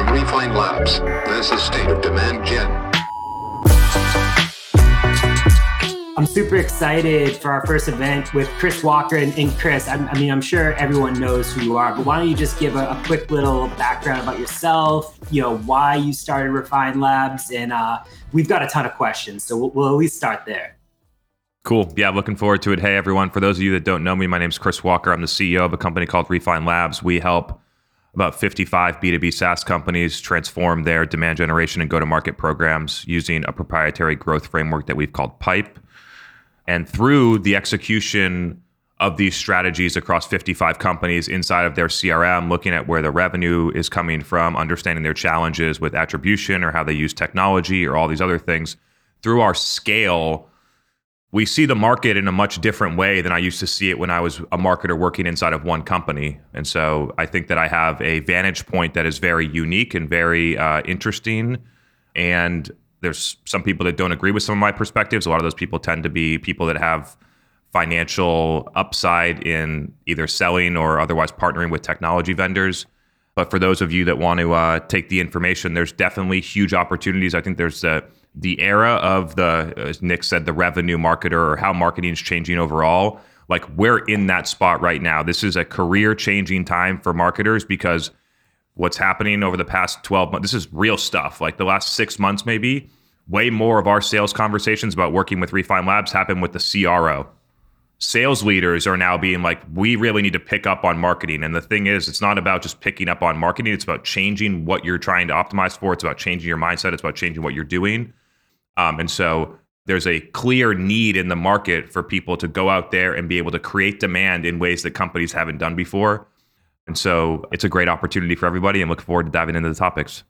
From Refine Labs, this is State of Demand Gen. I'm super excited for our first event with Chris Walker and, and Chris. I, I, mean, I'm sure everyone knows who you are, but why don't you just give a, a quick little background about yourself? You know, why you started Refine Labs, and uh, we've got a ton of questions, so we'll, we'll at least start there. Cool. Yeah, looking forward to it. Hey, everyone. For those of you that don't know me, my name is Chris Walker. I'm the CEO of a company called Refine Labs. We help about 55 B2B SaaS companies transform their demand generation and go to market programs using a proprietary growth framework that we've called Pipe. And through the execution of these strategies across 55 companies inside of their CRM, looking at where the revenue is coming from, understanding their challenges with attribution or how they use technology or all these other things, through our scale, we see the market in a much different way than I used to see it when I was a marketer working inside of one company. And so I think that I have a vantage point that is very unique and very uh, interesting. And there's some people that don't agree with some of my perspectives. A lot of those people tend to be people that have financial upside in either selling or otherwise partnering with technology vendors. But for those of you that want to uh, take the information, there's definitely huge opportunities. I think there's the the era of the, as Nick said, the revenue marketer or how marketing is changing overall. Like we're in that spot right now. This is a career changing time for marketers because what's happening over the past 12 months. This is real stuff. Like the last six months, maybe way more of our sales conversations about working with Refine Labs happen with the CRO. Sales leaders are now being like, we really need to pick up on marketing. And the thing is, it's not about just picking up on marketing, it's about changing what you're trying to optimize for. It's about changing your mindset, it's about changing what you're doing. Um, and so there's a clear need in the market for people to go out there and be able to create demand in ways that companies haven't done before. And so it's a great opportunity for everybody and look forward to diving into the topics.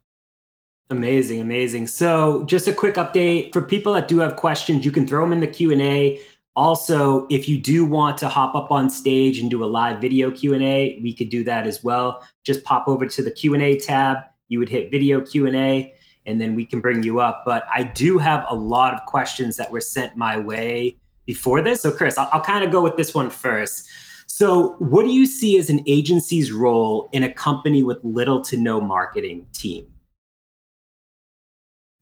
Amazing, amazing. So, just a quick update for people that do have questions, you can throw them in the Q&A. Also, if you do want to hop up on stage and do a live video Q&A, we could do that as well. Just pop over to the Q&A tab, you would hit video Q&A and then we can bring you up. But I do have a lot of questions that were sent my way before this. So, Chris, I'll, I'll kind of go with this one first. So, what do you see as an agency's role in a company with little to no marketing team?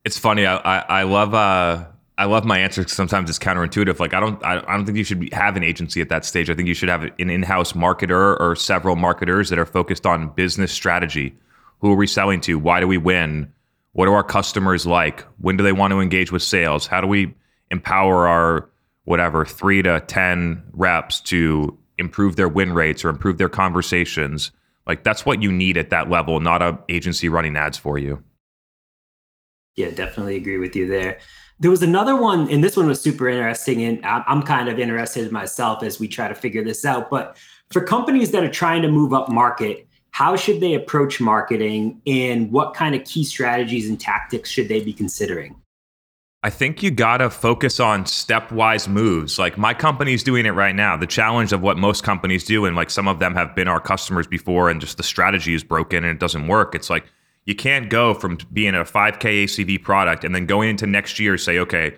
It's funny. I I, I love uh, I love my answer. Sometimes it's counterintuitive. Like I don't I, I don't think you should have an agency at that stage. I think you should have an in-house marketer or several marketers that are focused on business strategy. Who are we selling to? Why do we win? What are our customers like? When do they want to engage with sales? How do we empower our whatever three to ten reps to improve their win rates or improve their conversations. Like that's what you need at that level, not a agency running ads for you. Yeah, definitely agree with you there. There was another one, and this one was super interesting, and I'm kind of interested in myself as we try to figure this out. But for companies that are trying to move up market, how should they approach marketing, and what kind of key strategies and tactics should they be considering? I think you got to focus on stepwise moves. Like my company's doing it right now. The challenge of what most companies do, and like some of them have been our customers before, and just the strategy is broken and it doesn't work. It's like you can't go from being a 5K ACV product and then going into next year say, okay,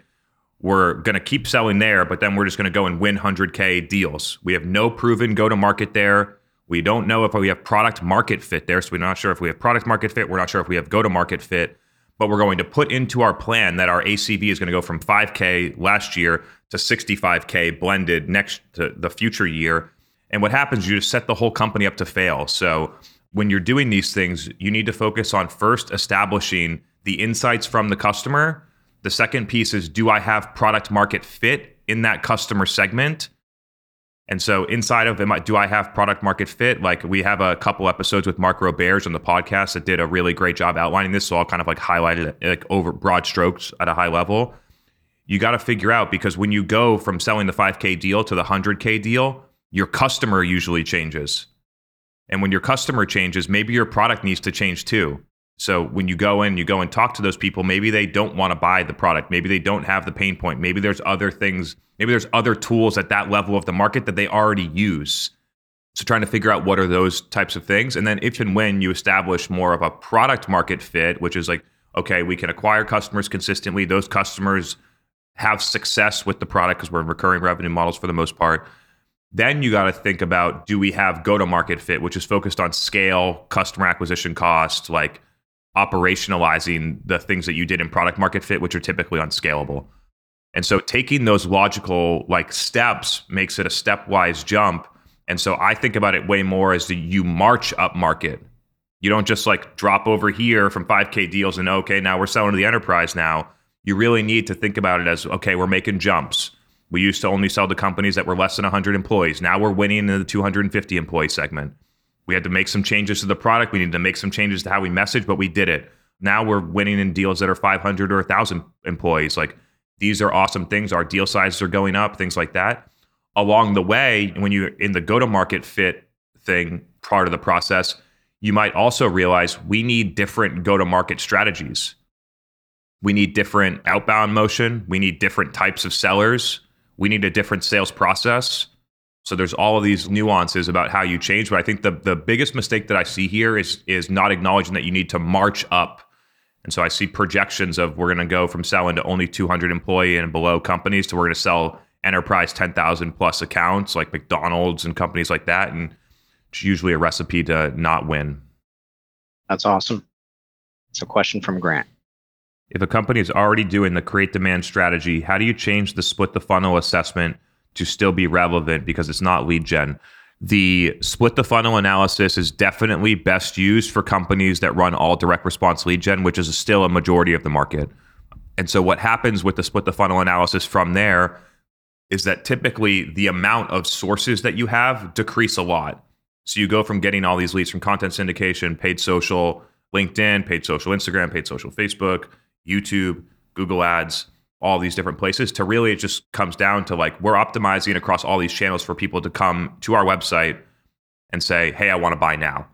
we're going to keep selling there, but then we're just going to go and win 100K deals. We have no proven go to market there. We don't know if we have product market fit there. So we're not sure if we have product market fit. We're not sure if we have go to market fit but we're going to put into our plan that our ACV is going to go from 5K last year to 65K blended next to the future year. And what happens, you just set the whole company up to fail. So when you're doing these things, you need to focus on first establishing the insights from the customer. The second piece is do I have product market fit in that customer segment? And so inside of it, do I have product market fit? Like we have a couple episodes with Mark Roberge on the podcast that did a really great job outlining this. So I'll kind of like highlight it like over broad strokes at a high level. You got to figure out because when you go from selling the 5K deal to the 100K deal, your customer usually changes. And when your customer changes, maybe your product needs to change too. So when you go in, you go and talk to those people, maybe they don't want to buy the product. Maybe they don't have the pain point. Maybe there's other things, maybe there's other tools at that level of the market that they already use. So trying to figure out what are those types of things. And then if and when you establish more of a product market fit, which is like, okay, we can acquire customers consistently, those customers have success with the product because we're in recurring revenue models for the most part. Then you got to think about do we have go to market fit, which is focused on scale, customer acquisition cost, like operationalizing the things that you did in product market fit, which are typically unscalable. And so taking those logical like steps makes it a stepwise jump. And so I think about it way more as the you march up market. You don't just like drop over here from 5K deals and okay, now we're selling to the enterprise now. You really need to think about it as okay, we're making jumps. We used to only sell to companies that were less than 100 employees. Now we're winning in the 250 employee segment. We had to make some changes to the product. We needed to make some changes to how we message, but we did it. Now we're winning in deals that are 500 or 1,000 employees. Like these are awesome things. Our deal sizes are going up, things like that. Along the way, when you're in the go to market fit thing part of the process, you might also realize we need different go to market strategies. We need different outbound motion. We need different types of sellers. We need a different sales process. So there's all of these nuances about how you change. But I think the, the biggest mistake that I see here is is not acknowledging that you need to march up and so I see projections of we're going to go from selling to only 200 employee and below companies to we're going to sell enterprise 10,000 plus accounts like McDonald's and companies like that. And it's usually a recipe to not win. That's awesome. It's a question from Grant. If a company is already doing the create demand strategy, how do you change the split the funnel assessment to still be relevant because it's not lead gen? The split the funnel analysis is definitely best used for companies that run all direct response lead gen, which is still a majority of the market. And so, what happens with the split the funnel analysis from there is that typically the amount of sources that you have decrease a lot. So, you go from getting all these leads from content syndication, paid social, LinkedIn, paid social Instagram, paid social Facebook, YouTube, Google Ads all these different places to really it just comes down to like we're optimizing across all these channels for people to come to our website and say hey i want to buy now.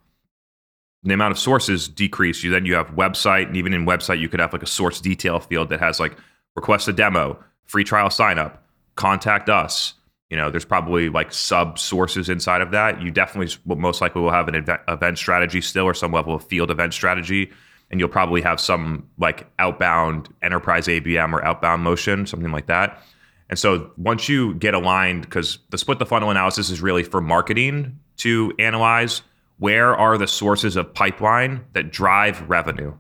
The amount of sources decrease. You then you have website and even in website you could have like a source detail field that has like request a demo free trial sign up contact us. You know there's probably like sub sources inside of that. You definitely most likely will have an event strategy still or some level of field event strategy and you'll probably have some like outbound enterprise ABM or outbound motion, something like that. And so once you get aligned, because the split the funnel analysis is really for marketing to analyze where are the sources of pipeline that drive revenue.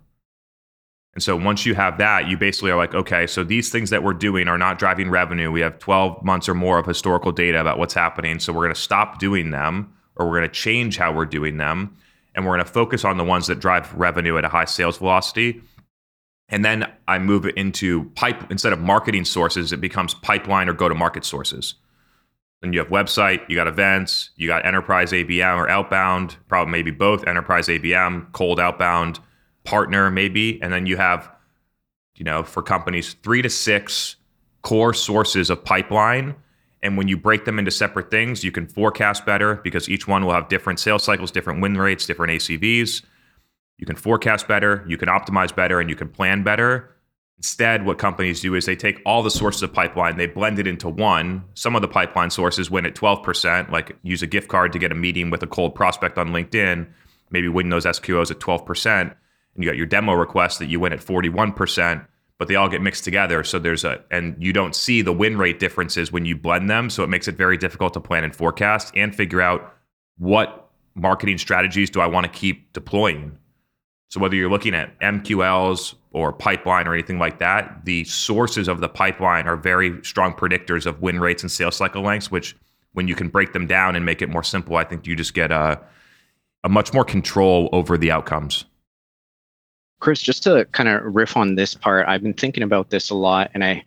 And so once you have that, you basically are like, okay, so these things that we're doing are not driving revenue. We have 12 months or more of historical data about what's happening. So we're going to stop doing them or we're going to change how we're doing them and we're going to focus on the ones that drive revenue at a high sales velocity. And then I move it into pipe instead of marketing sources, it becomes pipeline or go to market sources. Then you have website, you got events, you got enterprise ABM or outbound, probably maybe both enterprise ABM, cold outbound, partner maybe, and then you have you know, for companies 3 to 6 core sources of pipeline and when you break them into separate things, you can forecast better because each one will have different sales cycles, different win rates, different ACVs. You can forecast better, you can optimize better, and you can plan better. Instead, what companies do is they take all the sources of pipeline, they blend it into one. Some of the pipeline sources win at 12%, like use a gift card to get a meeting with a cold prospect on LinkedIn, maybe win those SQOs at 12%. And you got your demo request that you win at 41% but they all get mixed together. So there's a, and you don't see the win rate differences when you blend them. So it makes it very difficult to plan and forecast and figure out what marketing strategies do I want to keep deploying. So whether you're looking at MQLs or pipeline or anything like that, the sources of the pipeline are very strong predictors of win rates and sales cycle lengths, which when you can break them down and make it more simple, I think you just get a, a much more control over the outcomes. Chris, just to kind of riff on this part, I've been thinking about this a lot, and I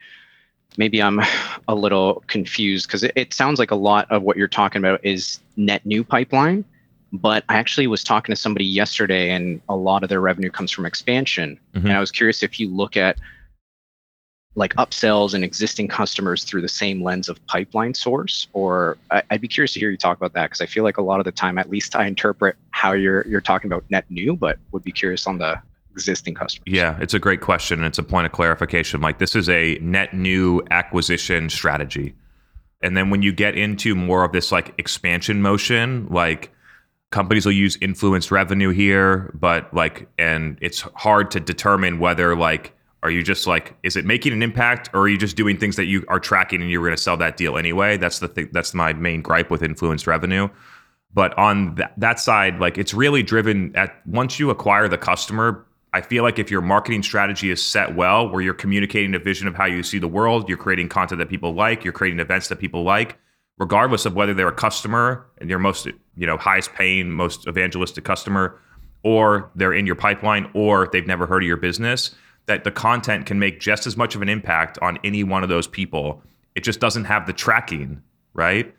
maybe I'm a little confused because it, it, sounds like a lot of what you're talking about is net new pipeline. But I actually was talking to somebody yesterday, and a lot of their revenue comes from expansion. Mm-hmm. And I was curious if you look at like upsells and existing customers through the same lens of pipeline source or I, would be curious to hear you talk about that because i feel like a lot of the time at least i interpret how you're you're talking about net new but would be curious on the existing customers? Yeah, it's a great question. It's a point of clarification. Like this is a net new acquisition strategy. And then when you get into more of this like expansion motion, like companies will use influenced revenue here, but like, and it's hard to determine whether like, are you just like, is it making an impact or are you just doing things that you are tracking and you're going to sell that deal anyway? That's the thing. That's my main gripe with influenced revenue. But on that, that side, like it's really driven at once you acquire the customer, I feel like if your marketing strategy is set well, where you're communicating a vision of how you see the world, you're creating content that people like, you're creating events that people like, regardless of whether they're a customer and your most, you know, highest paying, most evangelistic customer, or they're in your pipeline, or they've never heard of your business, that the content can make just as much of an impact on any one of those people. It just doesn't have the tracking, right?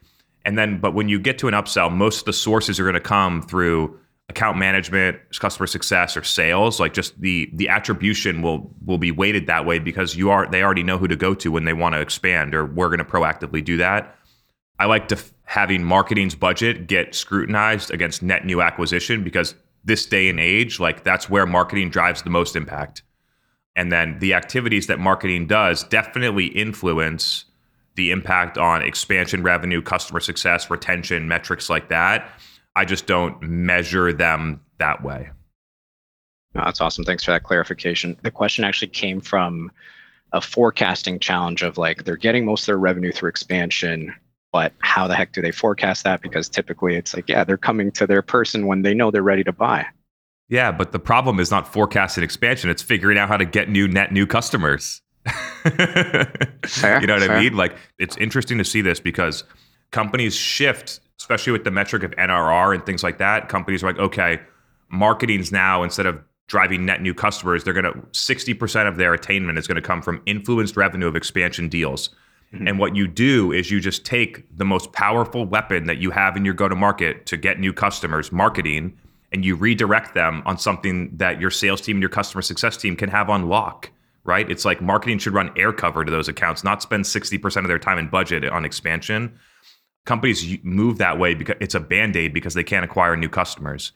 And then, but when you get to an upsell, most of the sources are going to come through account management, customer success, or sales, like just the the attribution will will be weighted that way because you are they already know who to go to when they want to expand, or we're going to proactively do that. I like to having marketing's budget get scrutinized against net new acquisition because this day and age, like that's where marketing drives the most impact. And then the activities that marketing does definitely influence the impact on expansion revenue, customer success, retention, metrics like that I just don't measure them that way. No, that's awesome. Thanks for that clarification. The question actually came from a forecasting challenge of like they're getting most of their revenue through expansion, but how the heck do they forecast that? Because typically it's like, yeah, they're coming to their person when they know they're ready to buy. Yeah, but the problem is not forecasting expansion, it's figuring out how to get new net new customers. fair, you know what fair. I mean? Like it's interesting to see this because companies shift especially with the metric of NRR and things like that, companies are like, okay, marketing's now instead of driving net new customers, they're going to 60% of their attainment is going to come from influenced revenue of expansion deals. Mm-hmm. And what you do is you just take the most powerful weapon that you have in your go to market to get new customers, marketing, and you redirect them on something that your sales team and your customer success team can have on lock, right? It's like marketing should run air cover to those accounts, not spend 60% of their time and budget on expansion companies move that way because it's a band-aid because they can't acquire new customers.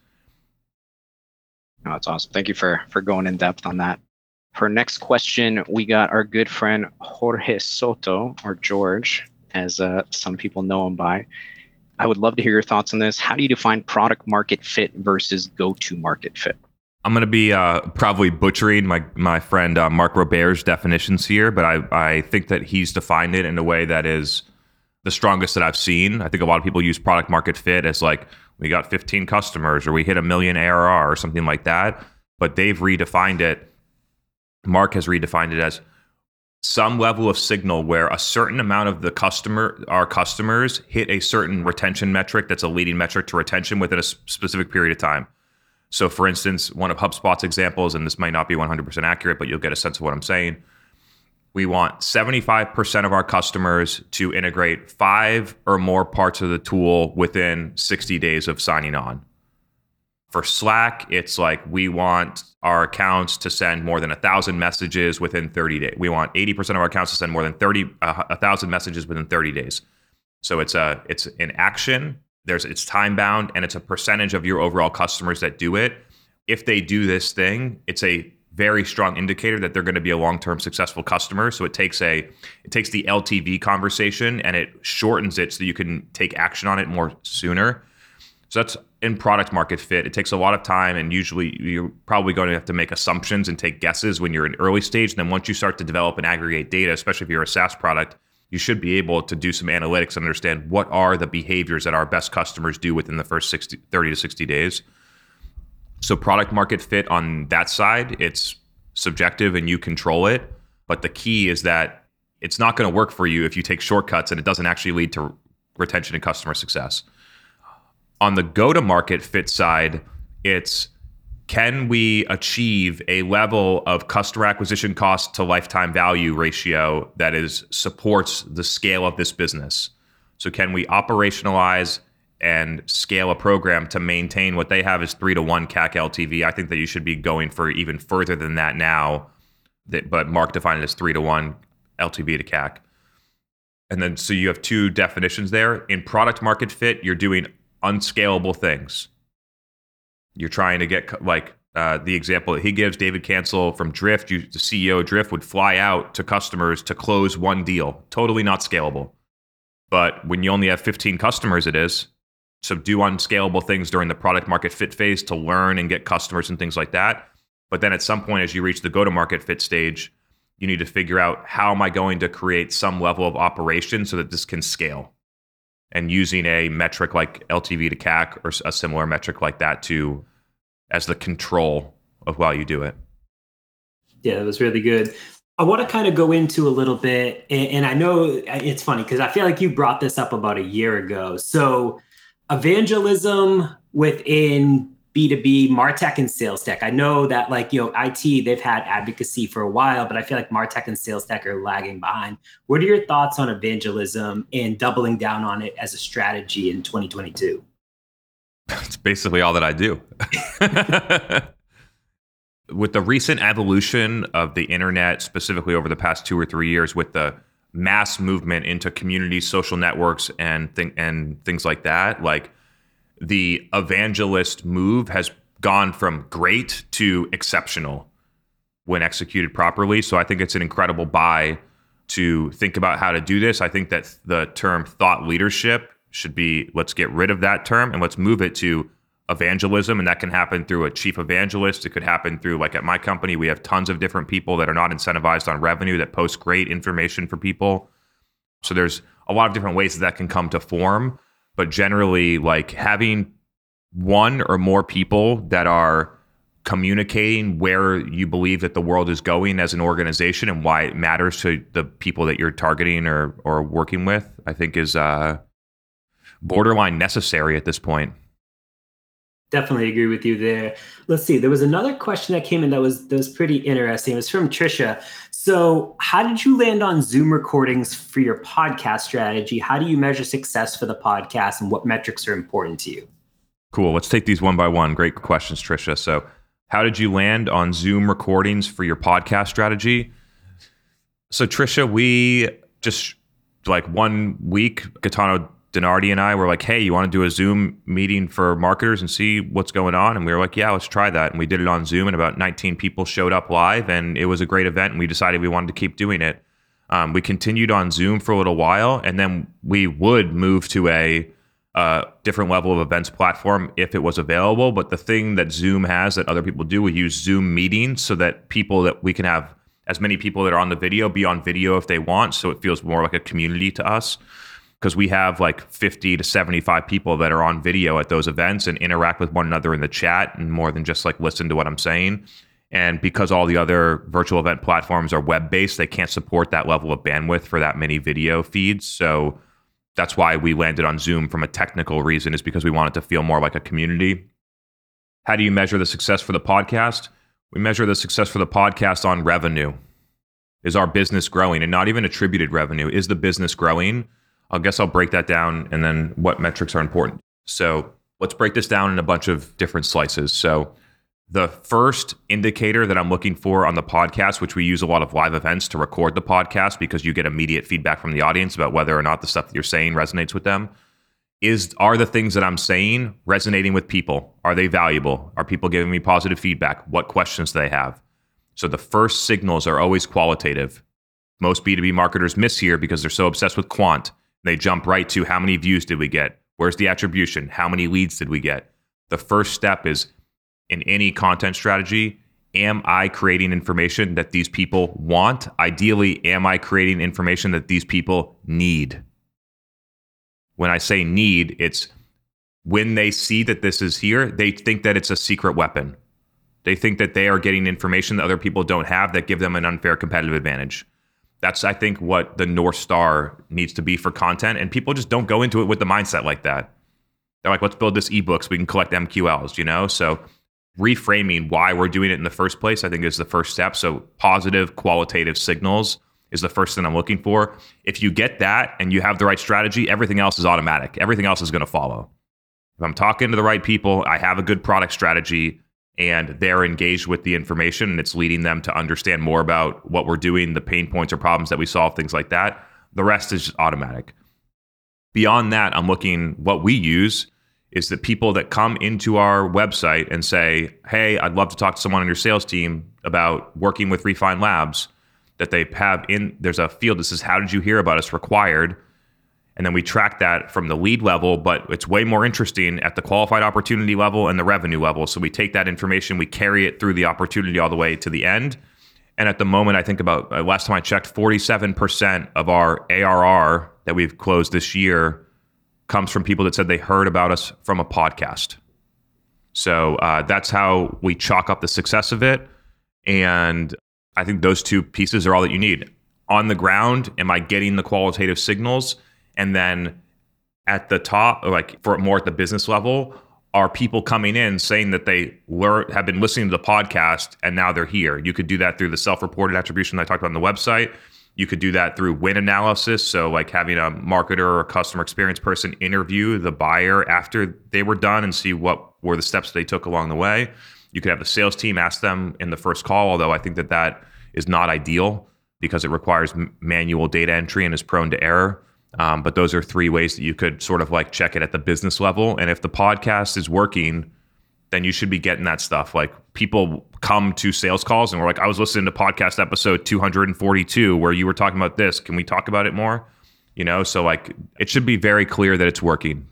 Oh, that's awesome. Thank you for for going in depth on that. For next question we got our good friend jorge soto or george as uh, some people know him by. I would love to hear your thoughts on this. How do you define product market fit versus go to market fit? I'm going to be uh, probably butchering my my friend uh, Mark Roberge's definitions here, but I, I think that he's defined it in a way that is the strongest that I've seen. I think a lot of people use product market fit as like we got 15 customers or we hit a million ARR or something like that. But they've redefined it. Mark has redefined it as some level of signal where a certain amount of the customer, our customers, hit a certain retention metric that's a leading metric to retention within a specific period of time. So, for instance, one of HubSpot's examples, and this might not be 100% accurate, but you'll get a sense of what I'm saying we want 75% of our customers to integrate five or more parts of the tool within 60 days of signing on. For Slack, it's like we want our accounts to send more than a thousand messages within 30 days. We want 80% of our accounts to send more than 30 uh, a thousand messages within 30 days. So it's a it's an action. There's it's time bound and it's a percentage of your overall customers that do it. If they do this thing, it's a very strong indicator that they're going to be a long-term successful customer. So it takes a it takes the LTV conversation and it shortens it so you can take action on it more sooner. So that's in product market fit. It takes a lot of time and usually you're probably going to have to make assumptions and take guesses when you're in early stage. And then once you start to develop and aggregate data, especially if you're a SaaS product, you should be able to do some analytics and understand what are the behaviors that our best customers do within the first 60, 30 to 60 days. So product market fit on that side, it's subjective and you control it. But the key is that it's not going to work for you if you take shortcuts and it doesn't actually lead to retention and customer success. On the go to market fit side, it's can we achieve a level of customer acquisition cost to lifetime value ratio that is supports the scale of this business? So can we operationalize and scale a program to maintain what they have is three to one CAC LTV. I think that you should be going for even further than that now. That, but Mark defined it as three to one LTV to CAC. And then so you have two definitions there. In product market fit, you're doing unscalable things. You're trying to get like uh, the example that he gives, David Cancel from Drift, you, the CEO of Drift, would fly out to customers to close one deal. Totally not scalable. But when you only have 15 customers, it is so do unscalable things during the product market fit phase to learn and get customers and things like that. But then at some point, as you reach the go to market fit stage, you need to figure out how am I going to create some level of operation so that this can scale. And using a metric like LTV to CAC or a similar metric like that to as the control of while you do it. Yeah, that was really good. I want to kind of go into a little bit, and, and I know uh, it's funny because I feel like you brought this up about a year ago. So, evangelism within B2B, Martech and Sales Tech. I know that like, you know, IT, they've had advocacy for a while, but I feel like Martech and Sales Tech are lagging behind. What are your thoughts on evangelism and doubling down on it as a strategy in 2022? It's basically all that I do. with the recent evolution of the internet, specifically over the past two or three years, with the mass movement into community social networks and th- and things like that, like the evangelist move has gone from great to exceptional when executed properly. So I think it's an incredible buy to think about how to do this. I think that the term thought leadership should be let's get rid of that term and let's move it to evangelism and that can happen through a chief evangelist. It could happen through like at my company we have tons of different people that are not incentivized on revenue that post great information for people. So there's a lot of different ways that that can come to form. But generally like having one or more people that are communicating where you believe that the world is going as an organization and why it matters to the people that you're targeting or or working with i think is uh borderline necessary at this point definitely agree with you there. Let's see. There was another question that came in that was that was pretty interesting. It was from Trisha. So, how did you land on Zoom recordings for your podcast strategy? How do you measure success for the podcast, and what metrics are important to you? Cool. Let's take these one by one. Great questions, Trisha. So, how did you land on Zoom recordings for your podcast strategy? So, Trisha, we just like one week, Gaetano DiNardi and I were like, hey, you want to do a Zoom meeting for marketers and see what's going on? And we were like, yeah, let's try that. And we did it on Zoom, and about 19 people showed up live, and it was a great event. And we decided we wanted to keep doing it. Um, we continued on Zoom for a little while, and then we would move to a uh, different level of events platform if it was available. But the thing that Zoom has that other people do, we use Zoom meetings so that people that we can have as many people that are on the video be on video if they want. So it feels more like a community to us because we have like 50 to 75 people that are on video at those events and interact with one another in the chat and more than just like listen to what I'm saying. And because all the other virtual event platforms are web based, they can't support that level of bandwidth for that many video feeds. So that's why we landed on Zoom from a technical reason, is because we wanted to feel more like a community. How do you measure the success for the podcast? We measure the success for the podcast on revenue. Is our business growing? And not even attributed revenue. Is the business growing? I guess I'll break that down and then what metrics are important. So let's break this down in a bunch of different slices. So the first indicator that I'm looking for on the podcast, which we use a lot of live events to record the podcast because you get immediate feedback from the audience about whether or not the stuff that you're saying resonates with them, is are the things that I'm saying resonating with people? Are they valuable? Are people giving me positive feedback? What questions do they have? So the first signals are always qualitative. Most B2B marketers miss here because they're so obsessed with quant they jump right to how many views did we get? Where's the attribution? How many leads did we get? The first step is in any content strategy, am I creating information that these people want? Ideally, am I creating information that these people need? When I say need, it's when they see that this is here, they think that it's a secret weapon. They think that they are getting information that other people don't have that give them an unfair competitive advantage. That's I think what the north star needs to be for content, and people just don't go into it with the mindset like that. They're like, let's build this ebook so we can collect MQLs, you know. So reframing why we're doing it in the first place, I think, is the first step. So positive, qualitative signals is the first thing I'm looking for. If you get that and you have the right strategy, everything else is automatic. Everything else is going to follow. If I'm talking to the right people, I have a good product strategy, and they're engaged with the information and it's leading them to understand more about what we're doing, the pain points or problems that we solve, things like that. The rest is just automatic. Beyond that, I'm looking what we use is the people that come into our website and say, Hey, I'd love to talk to someone on your sales team about working with Refine Labs, that they have in there's a field that says, How did you hear about us required? And then we track that from the lead level, but it's way more interesting at the qualified opportunity level and the revenue level. So we take that information, we carry it through the opportunity all the way to the end. And at the moment, I think about uh, last time I checked, 47% of our ARR that we've closed this year comes from people that said they heard about us from a podcast. So uh, that's how we chalk up the success of it. And I think those two pieces are all that you need. On the ground, am I getting the qualitative signals? And then at the top, like for more at the business level, are people coming in saying that they learn have been listening to the podcast and now they're here. You could do that through the self-reported attribution that I talked about on the website. You could do that through win analysis. So, like having a marketer or a customer experience person interview the buyer after they were done and see what were the steps they took along the way. You could have the sales team ask them in the first call, although I think that that is not ideal because it requires manual data entry and is prone to error. Um, but those are three ways that you could sort of like check it at the business level. And if the podcast is working, then you should be getting that stuff. Like people come to sales calls and we're like, I was listening to podcast episode 242 where you were talking about this. Can we talk about it more? You know, so like it should be very clear that it's working.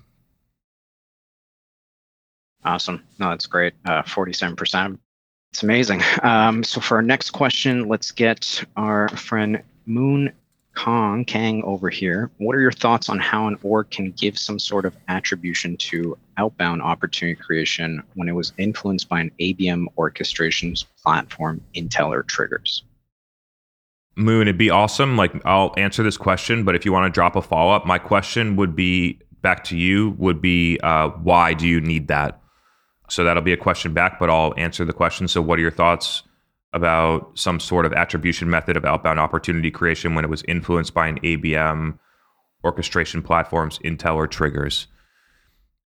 Awesome. No, that's great. Uh, 47%. It's amazing. Um, so for our next question, let's get our friend Moon Kong Kang over here. What are your thoughts on how an org can give some sort of attribution to outbound opportunity creation when it was influenced by an ABM orchestrations platform, Intel or Triggers? Moon, it'd be awesome. Like I'll answer this question, but if you want to drop a follow up, my question would be back to you would be uh, why do you need that? So that'll be a question back, but I'll answer the question. So, what are your thoughts about some sort of attribution method of outbound opportunity creation when it was influenced by an ABM orchestration platforms, Intel or triggers?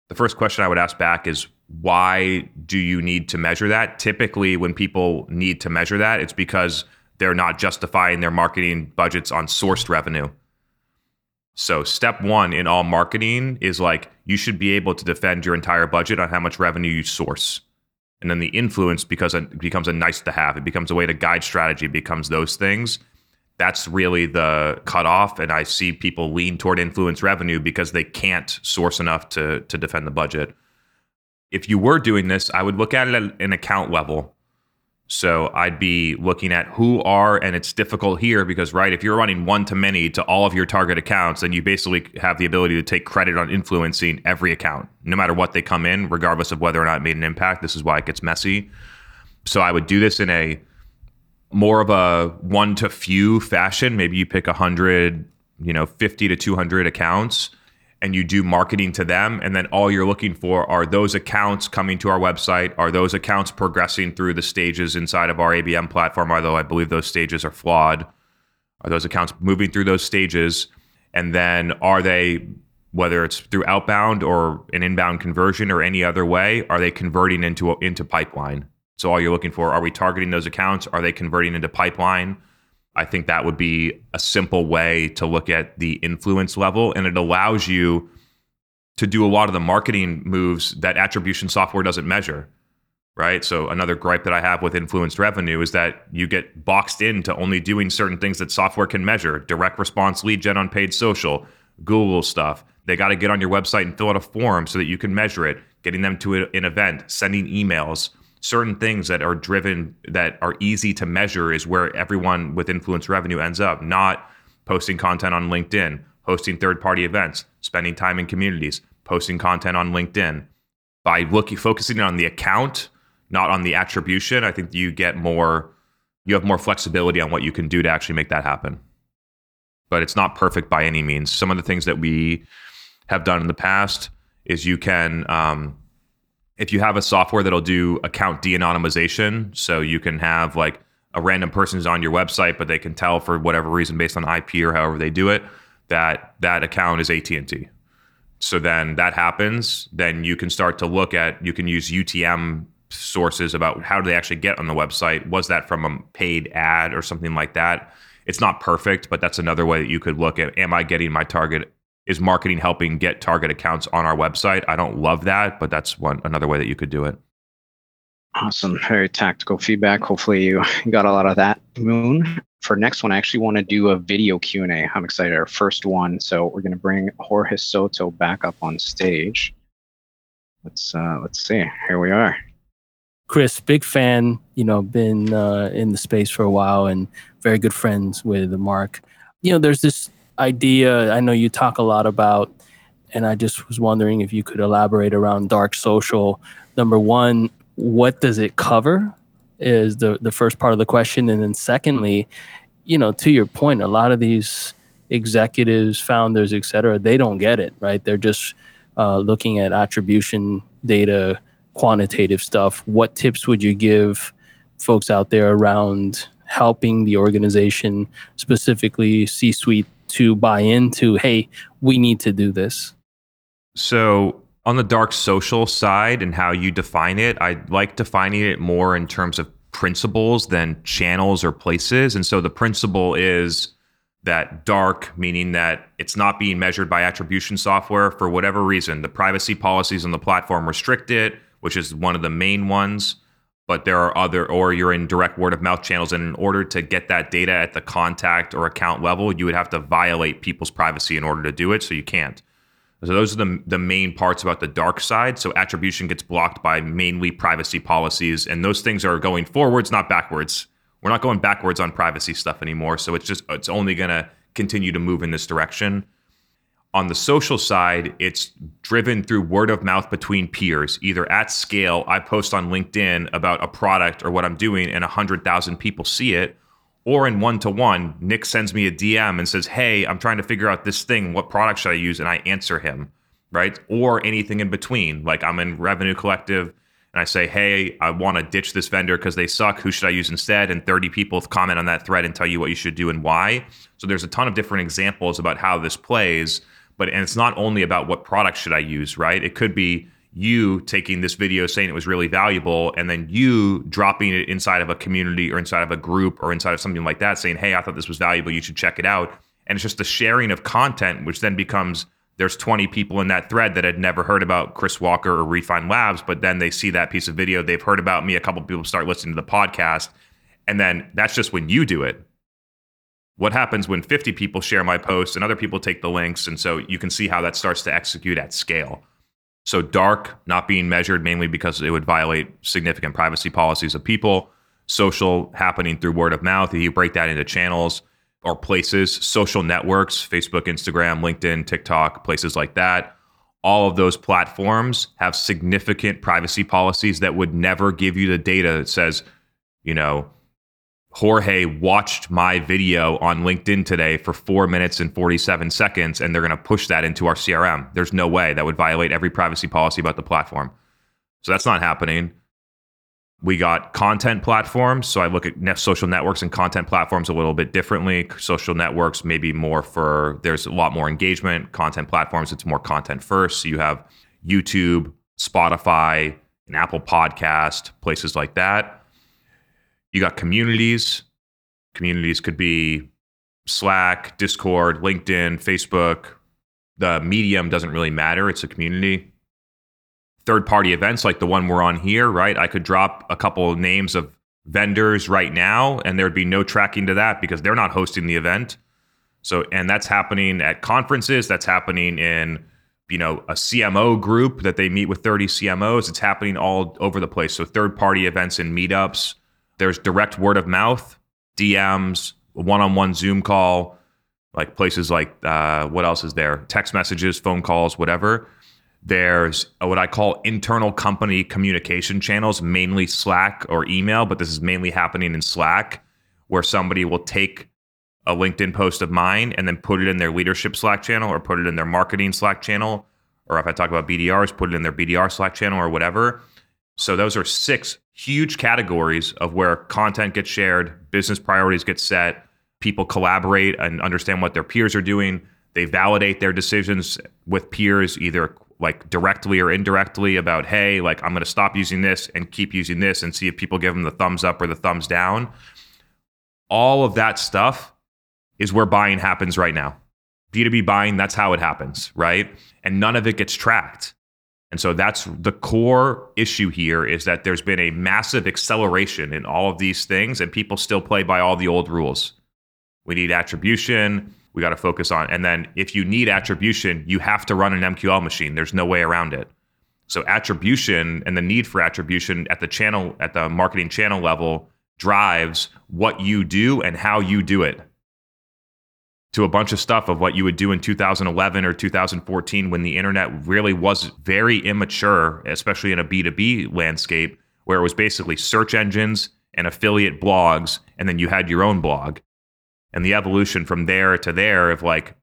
The first question I would ask back is why do you need to measure that? Typically, when people need to measure that, it's because they're not justifying their marketing budgets on sourced revenue. So, step one in all marketing is like you should be able to defend your entire budget on how much revenue you source. And then the influence because it becomes a nice to have. It becomes a way to guide strategy, it becomes those things. That's really the cutoff. And I see people lean toward influence revenue because they can't source enough to, to defend the budget. If you were doing this, I would look at it at an account level. So I'd be looking at who are, and it's difficult here because, right, if you're running one to many to all of your target accounts, then you basically have the ability to take credit on influencing every account, no matter what they come in, regardless of whether or not it made an impact. This is why it gets messy. So I would do this in a more of a one to few fashion. Maybe you pick 100, you know, 50 to 200 accounts and you do marketing to them and then all you're looking for are those accounts coming to our website. Are those accounts progressing through the stages inside of our abm platform? Although i believe those stages are flawed. Are those accounts moving through those stages? And then are they whether it's through outbound or an inbound conversion or any other way are they converting into into pipeline? So all you're looking for are we targeting those accounts? Are they converting into pipeline I think that would be a simple way to look at the influence level. And it allows you to do a lot of the marketing moves that attribution software doesn't measure. Right. So, another gripe that I have with influenced revenue is that you get boxed into only doing certain things that software can measure direct response lead gen on paid social, Google stuff. They got to get on your website and fill out a form so that you can measure it, getting them to an event, sending emails certain things that are driven that are easy to measure is where everyone with influence revenue ends up not posting content on linkedin hosting third party events spending time in communities posting content on linkedin. By looking focusing on the account not on the attribution i think you get more you have more flexibility on what you can do to actually make that happen. But it's not perfect by any means. Some of the things that we have done in the past is you can um, if you have a software that'll do account de-anonymization, so you can have like a random person is on your website, but they can tell for whatever reason based on IP or however they do it that that account is AT&T. So then that happens, then you can start to look at you can use UTM sources about how do they actually get on the website? Was that from a paid ad or something like that? It's not perfect, but that's another way that you could look at am I getting my target is marketing helping get target accounts on our website. I don't love that, but that's one another way that you could do it. Awesome. Very tactical feedback. Hopefully you got a lot of that, Moon. For next one, I actually want to do a video Q&A. I'm excited. Our first one. So we're going to bring Jorge Soto back up on stage. Let's uh, let's see. Here we are. Chris, big fan. You know, been uh, in the space for a while and very good friends with Mark. You know, there's this idea I know you talk a lot about, and I just was wondering if you could elaborate around dark social. Number one, what does it cover? is the the first part of the question and then secondly you know to your point a lot of these executives founders et cetera they don't get it right they're just uh, looking at attribution data quantitative stuff what tips would you give folks out there around helping the organization specifically c suite to buy into hey we need to do this so on the dark social side and how you define it, I like defining it more in terms of principles than channels or places. And so the principle is that dark, meaning that it's not being measured by attribution software for whatever reason. The privacy policies on the platform restrict it, which is one of the main ones. But there are other, or you're in direct word of mouth channels. And in order to get that data at the contact or account level, you would have to violate people's privacy in order to do it. So you can't. So those are the, the main parts about the dark side. So attribution gets blocked by mainly privacy policies, and those things are going forwards, not backwards. We're not going backwards on privacy stuff anymore. So it's just it's only going to continue to move in this direction. On the social side, it's driven through word of mouth between peers, either at scale. I post on LinkedIn about a product or what I'm doing, and 100,000 people see it, or in one to one, Nick sends me a DM and says, Hey, I'm trying to figure out this thing. What product should I use? And I answer him, right? Or anything in between. Like I'm in Revenue Collective and I say, Hey, I want to ditch this vendor because they suck. Who should I use instead? And 30 people comment on that thread and tell you what you should do and why. So there's a ton of different examples about how this plays. But and it's not only about what product should I use, right? It could be you taking this video saying it was really valuable and then you dropping it inside of a community or inside of a group or inside of something like that saying hey i thought this was valuable. You should check it out. And it's just the sharing of content which then becomes there's 20 people in that thread that had never heard about chris walker or refine labs but then they see that piece of video. They've heard about me. A couple people start listening to the podcast. And then that's just when you do it what happens when 50 people share my post and other people take the links and so you can see how that starts to execute at scale so dark not being measured mainly because it would violate significant privacy policies of people. Social happening through word of mouth. You break that into channels or places, social networks, Facebook, Instagram, LinkedIn, TikTok, places like that. All of those platforms have significant privacy policies that would never give you the data that says, you know, Jorge watched my video on LinkedIn today for four minutes and 47 seconds, and they're going to push that into our CRM. There's no way that would violate every privacy policy about the platform. So that's not happening. We got content platforms. So I look at social networks and content platforms a little bit differently. Social networks, maybe more for, there's a lot more engagement. Content platforms, it's more content first. So you have YouTube, Spotify, an Apple podcast, places like that you got communities. Communities could be Slack, Discord, LinkedIn, Facebook. The medium doesn't really matter. It's a community. Third party events like the one we're on here, right? I could drop a couple of names of vendors right now and there'd be no tracking to that because they're not hosting the event. So, and that's happening at conferences, that's happening in, you know, a CMO group that they meet with 30 CMOs. It's happening all over the place. So, third party events and meetups there's direct word of mouth, DMs, one on one Zoom call, like places like uh, what else is there? Text messages, phone calls, whatever. There's what I call internal company communication channels, mainly Slack or email, but this is mainly happening in Slack, where somebody will take a LinkedIn post of mine and then put it in their leadership Slack channel or put it in their marketing Slack channel. Or if I talk about BDRs, put it in their BDR Slack channel or whatever. So those are six huge categories of where content gets shared, business priorities get set, people collaborate and understand what their peers are doing. They validate their decisions with peers, either like directly or indirectly about, hey, like I'm going to stop using this and keep using this and see if people give them the thumbs up or the thumbs down. All of that stuff is where buying happens right now. B2B buying, that's how it happens, right? And none of it gets tracked. And so that's the core issue here is that there's been a massive acceleration in all of these things, and people still play by all the old rules. We need attribution. We got to focus on. And then if you need attribution, you have to run an MQL machine. There's no way around it. So attribution and the need for attribution at the channel, at the marketing channel level drives what you do and how you do it to a bunch of stuff of what you would do in 2011 or 2014 when the internet really was very immature, especially in a B2B landscape where it was basically search engines and affiliate blogs, and then you had your own blog. And the evolution from there to there of like,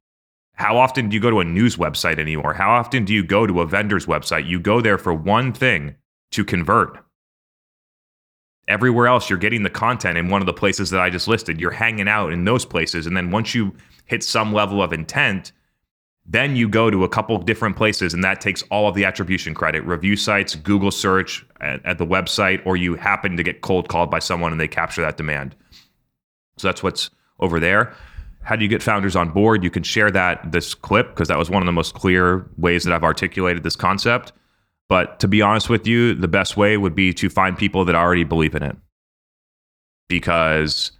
how often do you go to a news website anymore? How often do you go to a vendor's website? You go there for one thing to convert. Everywhere else, you're getting the content in one of the places that I just listed. You're hanging out in those places. And then once you hit some level of intent, then you go to a couple different places, and that takes all of the attribution credit review sites, Google search at, at, the website, or you happen to get cold called by someone and they capture that demand. So that's what's over there. How do you get founders on board? You can share that this clip because that was one of the most clear ways that I've articulated this concept. But to be honest with you, the best way would be to find people that already believe in it. Because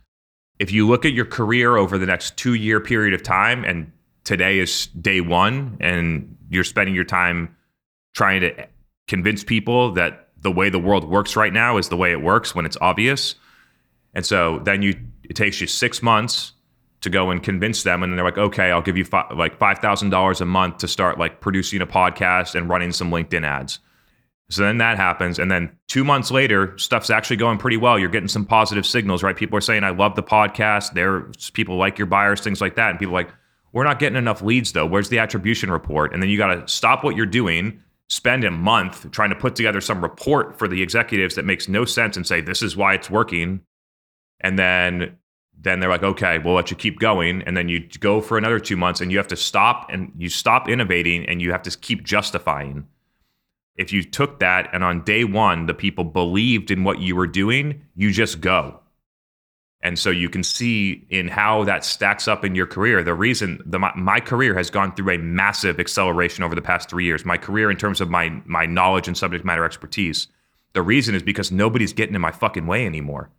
if you look at your career over the next two year period of time and today is day one and you're spending your time trying to convince people that the way the world works right now is the way it works when it's obvious. And so then you it takes you six months to go and convince them, and they're like, okay, I'll give you fi- like five thousand dollars a month to start like producing a podcast and running some LinkedIn ads. So then that happens, and then two months later, stuff's actually going pretty well. You're getting some positive signals, right? People are saying, "I love the podcast." There, people like your buyers, things like that, and people like, we're not getting enough leads though. Where's the attribution report? And then you got to stop what you're doing, spend a month trying to put together some report for the executives that makes no sense and say this is why it's working. And then then they're like, okay, we'll let you keep going. And then you go for another two months and you have to stop and you stop innovating and you have to keep justifying. If you took that and on day one, the people believed in what you were doing, you just go. And so you can see in how that stacks up in your career. The reason the, my, my, career has gone through a massive acceleration over the past three years. My career, in terms of my my knowledge and subject matter expertise, the reason is because nobody's getting in my fucking way anymore.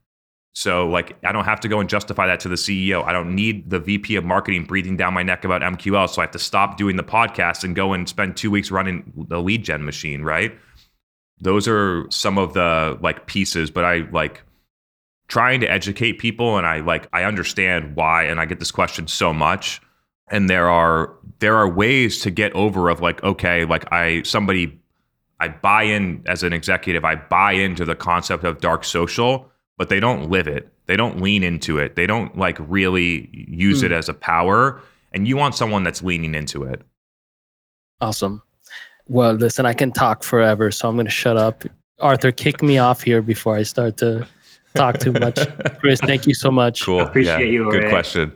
So like I don't have to go and justify that to the CEO. I don't need the VP of marketing breathing down my neck about MQL. So I have to stop doing the podcast and go and spend two weeks running the lead gen machine. Right. Those are some of the like pieces, but I like trying to educate people and I like I understand why and I get this question so much and there are there are ways to get over of like okay like I somebody I buy in as an executive I buy into the concept of dark social but they don't live it they don't lean into it they don't like really use mm. it as a power and you want someone that's leaning into it awesome well listen I can talk forever so I'm going to shut up Arthur kick me off here before I start to talk too much. Chris, thank you so much. Cool. Appreciate yeah. you. Good Ray. question.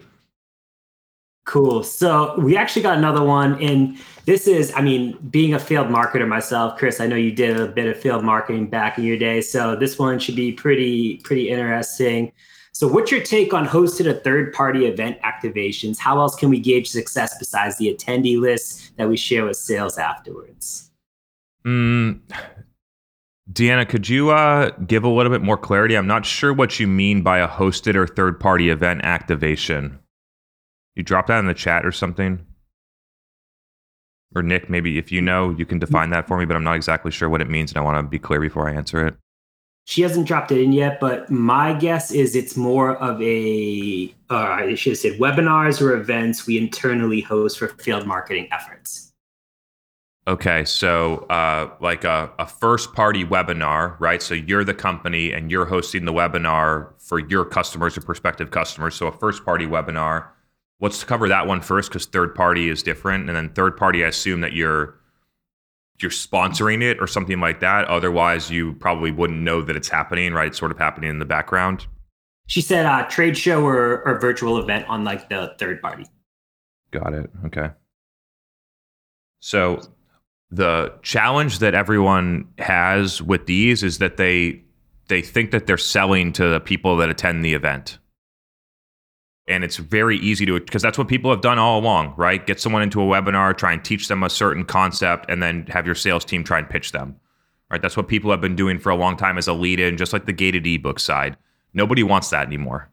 Cool. So we actually got another one. And this is, I mean, being a field marketer myself, Chris, I know you did a bit of field marketing back in your day. So this one should be pretty, pretty interesting. So what's your take on hosted a third party event activations? How else can we gauge success besides the attendee list that we share with sales afterwards? Mm, Deanna, could you uh, give a little bit more clarity? I'm not sure what you mean by a hosted or third party event activation. You drop that in the chat or something? Or Nick, maybe if you know, you can define that for me, but I'm not exactly sure what it means and I want to be clear before I answer it. She hasn't dropped it in yet, but my guess is it's more of a, uh, I should have said webinars or events we internally host for field marketing efforts. Okay, so uh, like a, a first party webinar, right? So you're the company and you're hosting the webinar for your customers or prospective customers. So a first party webinar. Let's cover that one first because third party is different. And then third party, I assume that you're you're sponsoring it or something like that. Otherwise, you probably wouldn't know that it's happening, right? It's sort of happening in the background. She said uh, trade show or, or virtual event on like the third party. Got it. Okay. So the challenge that everyone has with these is that they they think that they're selling to the people that attend the event and it's very easy to because that's what people have done all along right get someone into a webinar try and teach them a certain concept and then have your sales team try and pitch them right that's what people have been doing for a long time as a lead in just like the gated ebook side nobody wants that anymore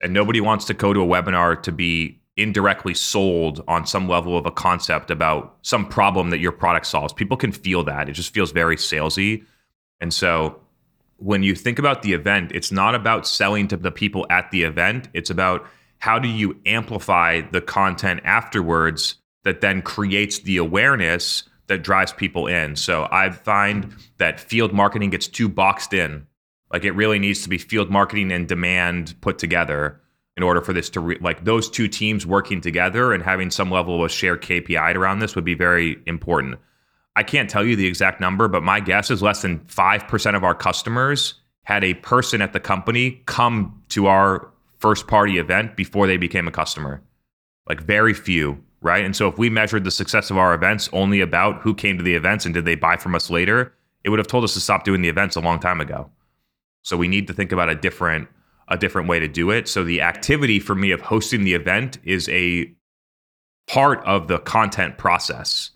and nobody wants to go to a webinar to be indirectly sold on some level of a concept about some problem that your product solves. People can feel that. It just feels very salesy. And so when you think about the event, it's not about selling to the people at the event. It's about how do you amplify the content afterwards that then creates the awareness that drives people in. So I find that field marketing gets too boxed in Like it really needs to be field marketing and demand put together in order for this to re- like those two teams working together and having some level of shared KPI around this would be very important. I can't tell you the exact number, but my guess is less than 5% of our customers had a person at the company come to our first party event before they became a customer. Like very few, right? And so if we measured the success of our events only about who came to the events and did they buy from us later, it would have told us to stop doing the events a long time ago. So we need to think about a different a different way to do it. So the activity for me of hosting the event is a part of the content process.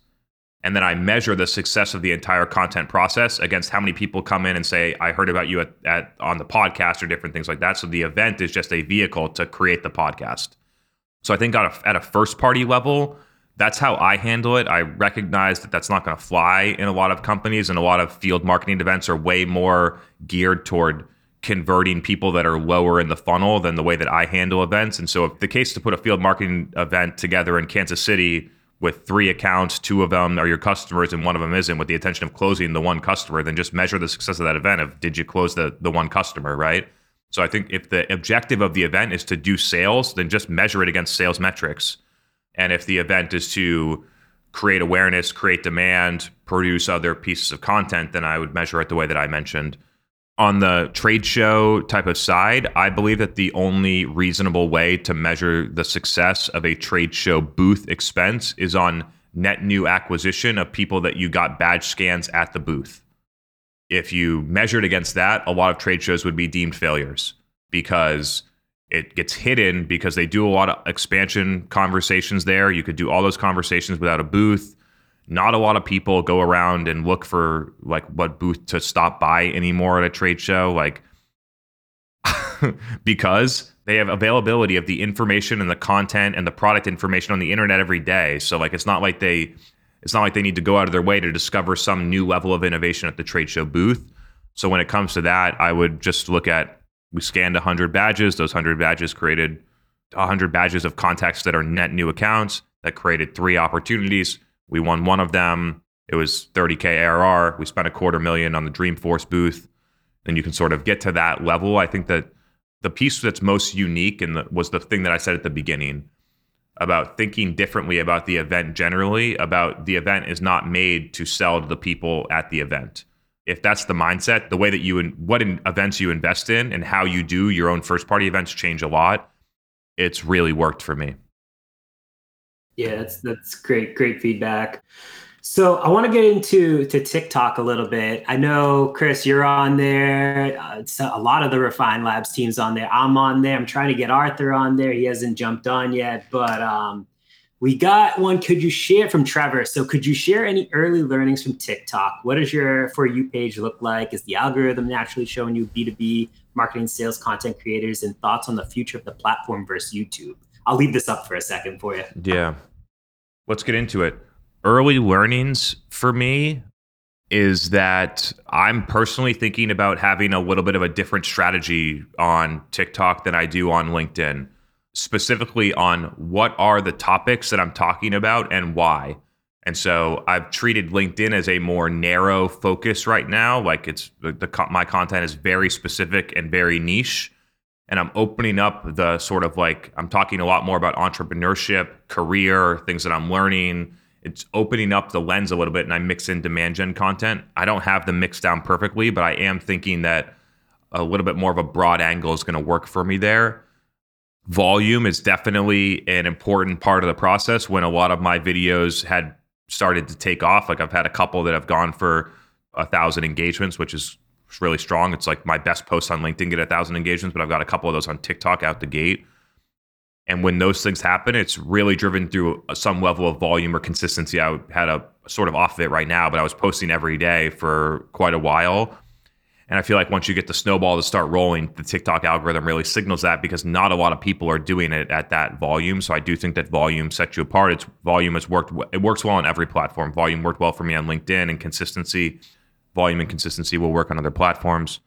And then I measure the success of the entire content process against how many people come in and say, I heard about you at, at on the podcast or different things like that. So the event is just a vehicle to create the podcast. So I think at a, at a first party level, that's how I handle it. I recognize that that's not going to fly in a lot of companies, and a lot of field marketing events are way more geared toward converting people that are lower in the funnel than the way that I handle events. And so, if the case to put a field marketing event together in Kansas City with three accounts, two of them are your customers and one of them isn't, with the intention of closing the one customer, then just measure the success of that event. Of did you close the the one customer, right? So I think if the objective of the event is to do sales, then just measure it against sales metrics. And if the event is to create awareness, create demand, produce other pieces of content, then I would measure it the way that I mentioned on the trade show type of side, I believe that the only reasonable way to measure the success of a trade show booth expense is on net new acquisition of people that you got badge scans at the booth. If you measured against that, a lot of trade shows would be deemed failures because it gets hidden because they do a lot of expansion conversations there. You could do all those conversations without a booth not a lot of people go around and look for like what booth to stop by anymore at a trade show like because they have availability of the information and the content and the product information on the internet every day. So like it's not like they it's not like they need to go out of their way to discover some new level of innovation at the trade show booth. So when it comes to that i would just look at we scanned 100 badges. Those 100 badges created 100 badges of contacts that are net new accounts that created three opportunities we won one of them. It was 30K ARR. We spent a quarter million on the Dreamforce booth. And you can sort of get to that level. I think that the piece that's most unique and was the thing that I said at the beginning about thinking differently about the event generally, about the event is not made to sell to the people at the event. If that's the mindset, the way that you and what in events you invest in and how you do your own first party events change a lot. It's really worked for me. Yeah, that's that's great, great feedback. So I want to get into to TikTok a little bit. I know Chris, you're on there. Uh, a lot of the Refine Labs teams on there. I'm on there. I'm trying to get Arthur on there. He hasn't jumped on yet, but um, we got one. Could you share from Trevor? So could you share any early learnings from TikTok? What does your for you page look like? Is the algorithm naturally showing you B2B marketing, sales, content creators, and thoughts on the future of the platform versus YouTube? I'll leave this up for a second for you. Yeah let's get into it. Early learnings for me is that I'm personally thinking about having a little bit of a different strategy on TikTok than I do on LinkedIn, specifically on what are the topics that I'm talking about and why. And so I've treated LinkedIn as a more narrow focus right now. Like it's the, the my content is very specific and very niche and I'm opening up the sort of like I'm talking a lot more about entrepreneurship, career, things that I'm learning. It's opening up the lens a little bit and I mix in demand gen content. I don't have the mix down perfectly, but I am thinking that a little bit more of a broad angle is going to work for me there. Volume is definitely an important part of the process when a lot of my videos had started to take off. Like I've had a couple that have gone for a thousand engagements, which is really strong. It's like my best post on LinkedIn get a thousand engagements, but I've got a couple of those on TikTok out the gate. And when those things happen, it's really driven through uh, some level of volume or consistency. I had a sort of off of it right now, but I was posting every day for quite a while. And I feel like once you get the snowball to start rolling, the TikTok algorithm really signals that because not a lot of people are doing it at that volume. So I do think that volume sets you apart. It's volume has worked. It works well on every platform. Volume worked well for me on LinkedIn, and consistency volume and consistency will work on other platforms.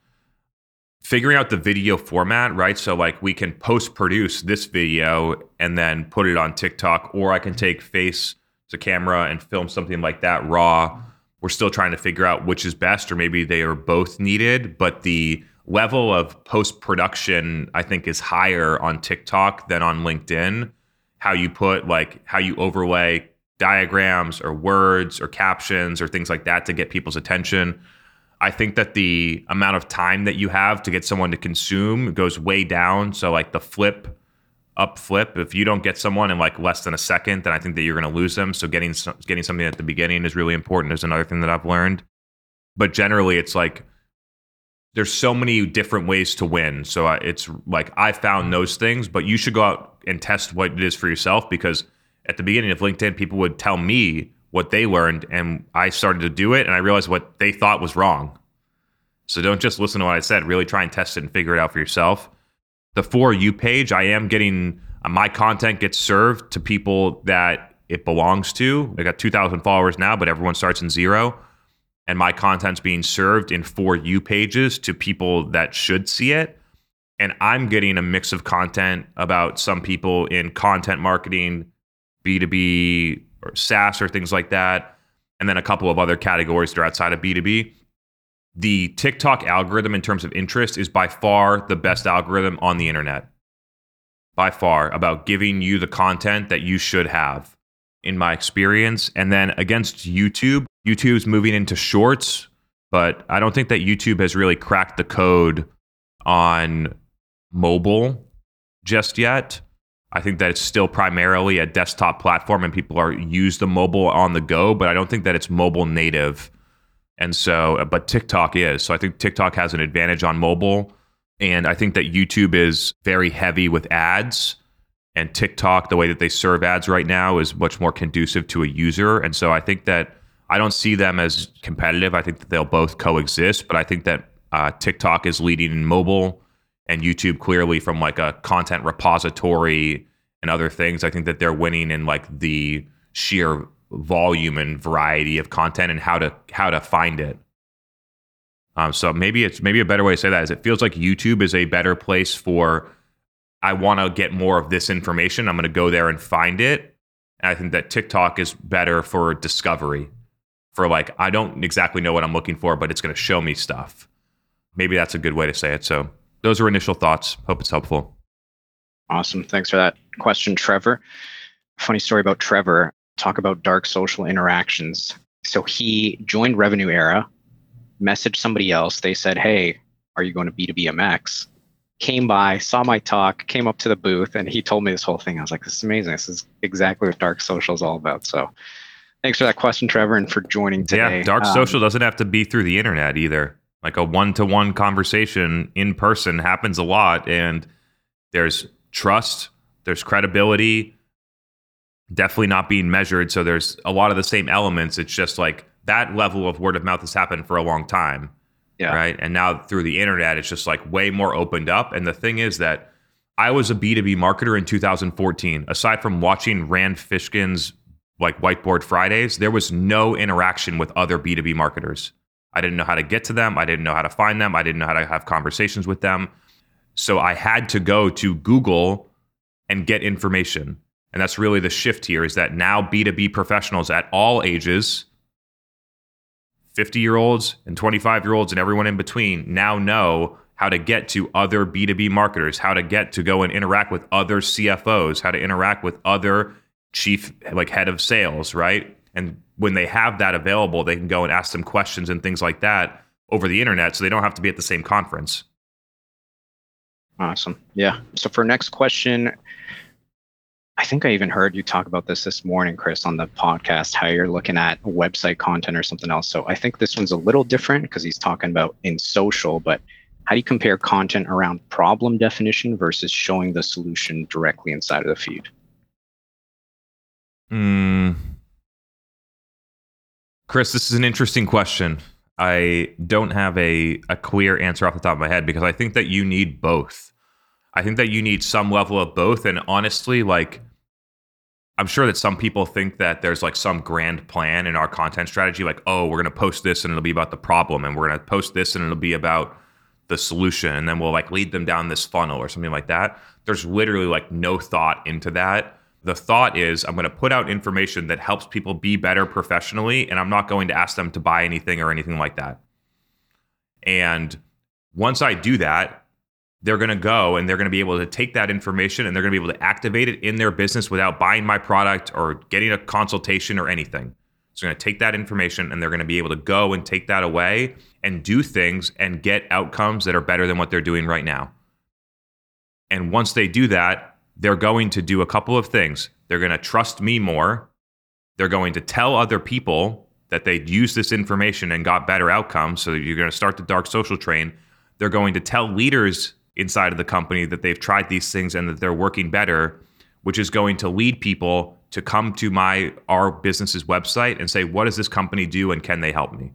Figuring out the video format, right? So, like, we can post produce this video and then put it on TikTok, or I can take face to camera and film something like that raw. We're still trying to figure out which is best, or maybe they are both needed, but the level of post production, I think, is higher on TikTok than on LinkedIn. How you put like how you overlay diagrams or words or captions or things like that to get people's attention. I think that the amount of time that you have to get someone to consume goes way down. So like the flip up flip, if you don't get someone in like less than a second, then I think that you're going to lose them. So getting getting something at the beginning is really important. Is another thing that I've learned. But generally, it's like there's so many different ways to win. So uh, it's like I found those things, but you should go out and test what it is for yourself because at the beginning of LinkedIn, people would tell me what they learned, and I started to do it, and I realized what they thought was wrong. So don't just listen to what I said. Really try and test it and figure it out for yourself. The for you page, I am getting uh, my content gets served to people that it belongs to. I got 2,000 followers now, but everyone starts in zero. And my content's being served in for you pages to people that should see it. And I'm getting a mix of content about some people in content marketing, B2B or SaaS or things like that, and then a couple of other categories that are outside of B2B. The TikTok algorithm, in terms of interest, is by far the best algorithm on the internet. By far, about giving you the content that you should have, in my experience. And then against YouTube, YouTube's moving into shorts, but I don't think that YouTube has really cracked the code on mobile just yet. I think that it's still primarily a desktop platform and people are use the mobile on the go, but I don't think that it's mobile native. And so, but TikTok is. So I think TikTok has an advantage on mobile. And I think that YouTube is very heavy with ads. And TikTok, the way that they serve ads right now, is much more conducive to a user. And so I think that I don't see them as competitive. I think that they'll both coexist. But I think that uh, TikTok is leading in mobile and YouTube clearly from like a content repository and other things. I think that they're winning in like the sheer volume and variety of content and how to how to find it. Um, so maybe it's maybe a better way to say that is it feels like YouTube is a better place for I want to get more of this information. I'm going to go there and find it. And I think that TikTok is better for discovery. For like I don't exactly know what I'm looking for, but it's going to show me stuff. Maybe that's a good way to say it. So those are initial thoughts. Hope it's helpful. Awesome. Thanks for that question, Trevor. Funny story about Trevor. Talk about dark social interactions. So he joined Revenue Era, messaged somebody else. They said, Hey, are you going to B2BMX? Came by, saw my talk, came up to the booth, and he told me this whole thing. I was like, This is amazing. This is exactly what dark social is all about. So thanks for that question, Trevor, and for joining today. Yeah, dark um, social doesn't have to be through the internet either like a one-to-one conversation in person happens a lot and there's trust there's credibility definitely not being measured. So there's a lot of the same elements. It's just like that level of word of mouth has happened for a long time yeah. right? And now through the internet it's just like way more opened up. And the thing is that i was a b2b marketer in 2014 aside from watching rand fishkin's like whiteboard fridays there was no interaction with other b2b marketers I didn't know how to get to them. I didn't know how to find them. I didn't know how to have conversations with them. So I had to go to Google and get information. And that's really the shift here is that now B2B professionals at all ages, 50 year olds and 25 year olds and everyone in between, now know how to get to other B2B marketers, how to get to go and interact with other CFOs, how to interact with other chief, like head of sales, right? And when they have that available, they can go and ask them questions and things like that over the internet so they don't have to be at the same conference. Awesome. Yeah. So for next question, I think I even heard you talk about this this morning, Chris, on the podcast, how you're looking at website content or something else. So I think this one's a little different because he's talking about in social, but how do you compare content around problem definition versus showing the solution directly inside of the feed? Hmm. Chris, this is an interesting question. I don't have a, a clear answer off the top of my head because I think that you need both. I think that you need some level of both. And honestly, like, I'm sure that some people think that there's like some grand plan in our content strategy, like, oh, we're going to post this and it'll be about the problem, and we're going to post this and it'll be about the solution, and then we'll like lead them down this funnel or something like that. There's literally like no thought into that the thought is I'm going to put out information that helps people be better professionally, and I'm not going to ask them to buy anything or anything like that. And Once I do that, they're going to go and they're going to be able to take that information and they're going to be able to activate it in their business without buying my product or getting a consultation or anything. So they're going to take that information and they're going to be able to go and take that away and do things and get outcomes that are better than what they're doing right now. And once they do that, they're going to do a couple of things. They're going to trust me more. They're going to tell other people that they used this information and got better outcomes. So you're going to start the dark social train. They're going to tell leaders inside of the company that they've tried these things and that they're working better, which is going to lead people to come to my our business's website and say, what does this company do and can they help me?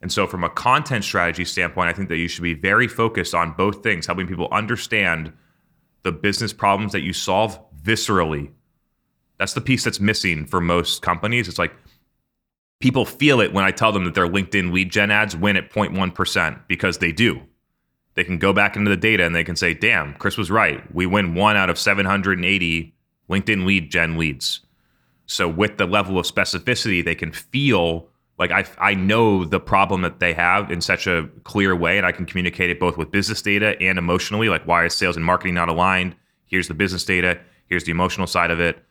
And so, from a content strategy standpoint, I think that you should be very focused on both things, helping people understand the business problems that you solve viscerally. That's the piece that's missing for most companies. It's like people feel it when I tell them that their LinkedIn lead gen ads win at 0.1% because they do. They can go back into the data and they can say, damn, Chris was right. We win one out of 780 LinkedIn lead gen leads. So, with the level of specificity, they can feel like I, I know the problem that they have in such a clear way and i can communicate it both with business data and emotionally like why is sales and marketing not aligned? Here's the business data. Here's the emotional side of it.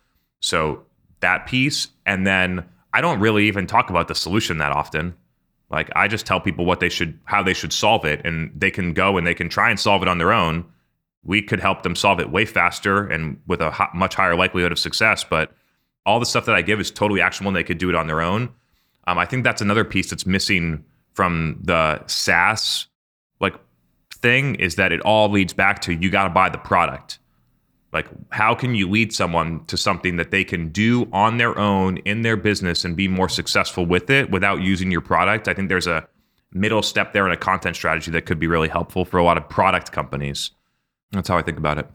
So that piece and then i don't really even talk about the solution that often. Like i just tell people what they should how they should solve it and they can go and they can try and solve it on their own. We could help them solve it way faster and with a much higher likelihood of success but all the stuff that i give is totally actionable and they could do it on their own um, I think that's another piece that's missing from the SaaS like thing is that it all leads back to you got to buy the product. Like, how can you lead someone to something that they can do on their own in their business and be more successful with it without using your product? I think there's a middle step there in a content strategy that could be really helpful for a lot of product companies. That's how I think about it.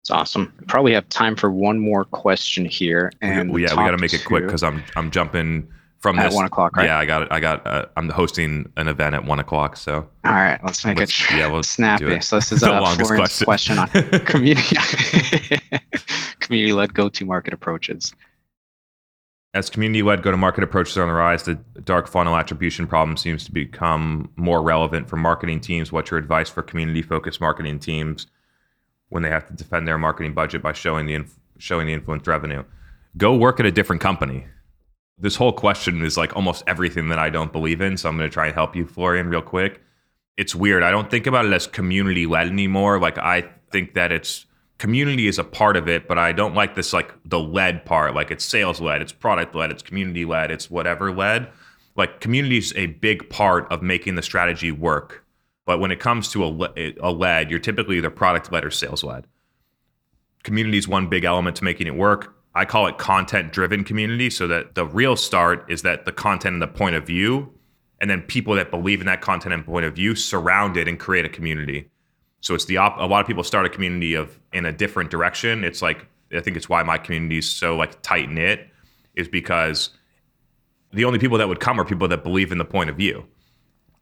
It's awesome. Probably have time for one more question here. And well, yeah, we got to make it quick because I'm I'm jumping from at this, one o'clock, right? Yeah, I got it. I got. Uh, I'm hosting an event at one o'clock. So all right, let's make let's, it yeah, we'll snappy. So this is a Florence question. question on community community-led go-to-market approaches. As community-led go-to-market approaches are on the rise, the dark funnel attribution problem seems to become more relevant for marketing teams. What's your advice for community-focused marketing teams when they have to defend their marketing budget by showing the inf- showing the influence revenue? Go work at a different company this whole question is like almost everything that I don't believe in. So I'm going to try and help you, Florian, real quick. It's weird. I don't think about it as community led anymore. Like I think that it's community is a part of it, but I don't like this like the led part. Like it's sales led, it's product led, it's community led, it's whatever led. Like community is a big part of making the strategy work. But when it comes to a, a led, you're typically either product led or sales led. Community is one big element to making it work I call it content driven community so that the real start is that the content and the point of view and then people that believe in that content and point of view surround it and create a community. So it's the op- a lot of people start a community of in a different direction. It's like I think it's why my community is so like tight knit is because the only people that would come are people that believe in the point of view.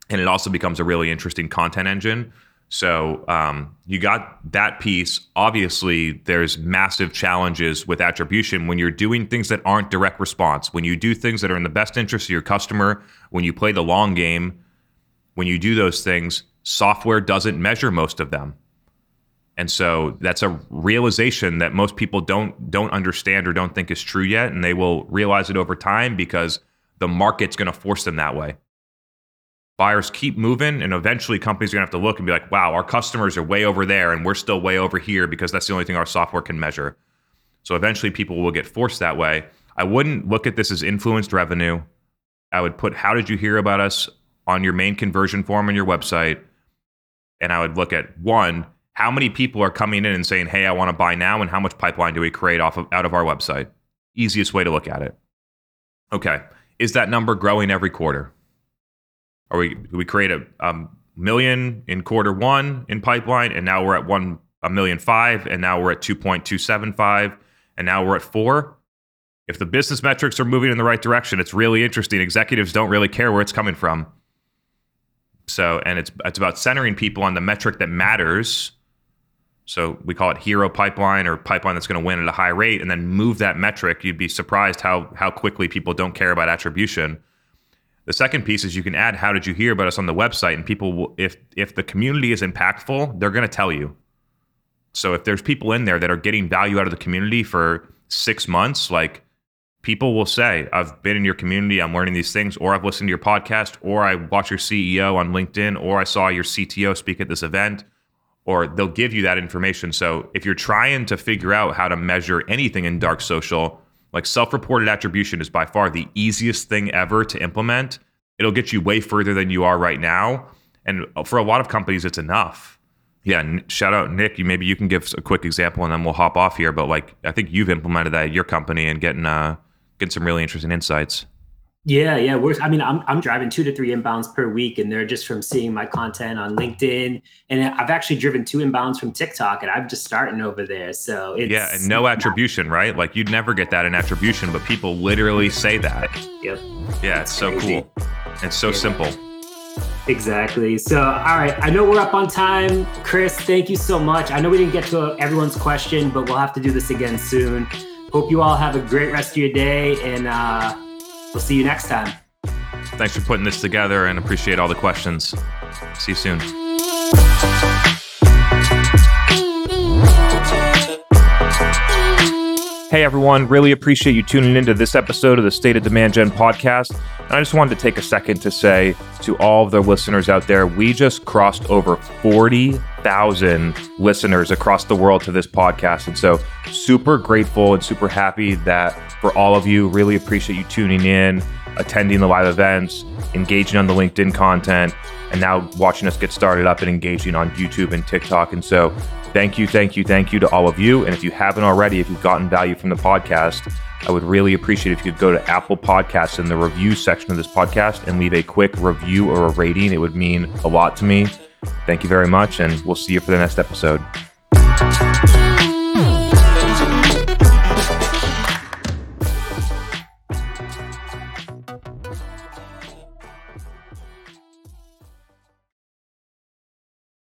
And it also becomes a really interesting content engine so um, you got that piece. Obviously, there's massive challenges with attribution when you're doing things that aren't direct response. When you do things that are in the best interest of your customer, when you play the long game, when you do those things, software doesn't measure most of them. And so that's a realization that most people don't don't understand or don't think is true yet, and they will realize it over time because the market's going to force them that way buyers keep moving and eventually companies are going to have to look and be like wow our customers are way over there and we're still way over here because that's the only thing our software can measure. So eventually people will get forced that way. I wouldn't look at this as influenced revenue. I would put how did you hear about us on your main conversion form on your website? And i would look at one how many people are coming in and saying hey i want to buy now and how much pipeline do we create off of out of our website? Easiest way to look at it. Okay. Is that number growing every quarter or we we create a, a million in quarter one in pipeline, and now we're at one a million five, and now we're at two point two seven five, and now we're at four. If the business metrics are moving in the right direction, it's really interesting. Executives don't really care where it's coming from. So, and it's it's about centering people on the metric that matters. So we call it hero pipeline or pipeline that's going to win at a high rate, and then move that metric. You'd be surprised how how quickly people don't care about attribution The second piece is you can add how did you hear about us on the website and people will if if the community is impactful, they're going to tell you. So if there's people in there that are getting value out of the community for 6 months, like people will say, I've been in your community, I'm learning these things, or I've listened to your podcast, or I watched your CEO on LinkedIn, or I saw your CTO speak at this event, or they'll give you that information. So if you're trying to figure out how to measure anything in dark social, like self reported attribution is by far the easiest thing ever to implement. It'll get you way further than you are right now. And for a lot of companies, it's enough yeah, shout out Nick. You maybe you can give a quick example, and then we'll hop off here. But like, I think you've implemented that at your company and getting uh getting some really interesting insights. Yeah, yeah. We're, I mean, I'm I'm driving two to three inbounds per week, and they're just from seeing my content on LinkedIn. And I've actually driven two inbounds from TikTok, and I'm just starting over there. So it's yeah, and no attribution, right? Like you'd never get that in attribution, but people literally say that. Yep. Yeah, it's so cool. It's so yeah. simple. Exactly. So, all right. I know we're up on time. Chris, thank you so much. I know we didn't get to everyone's question, but we'll have to do this again soon. Hope you all have a great rest of your day, and uh, we'll see you next time. Thanks for putting this together and appreciate all the questions. See you soon. Hey everyone, really appreciate you tuning into this episode of the State of Demand Gen podcast. And I just wanted to take a second to say to all of the listeners out there, we just crossed over 40,000 listeners across the world to this podcast. And so, super grateful and super happy that for all of you, really appreciate you tuning in, attending the live events, engaging on the LinkedIn content, and now watching us get started up and engaging on YouTube and TikTok. And so, Thank you, thank you, thank you to all of you. And if you haven't already, if you've gotten value from the podcast, I would really appreciate if you could go to Apple Podcasts in the review section of this podcast and leave a quick review or a rating. It would mean a lot to me. Thank you very much, and we'll see you for the next episode.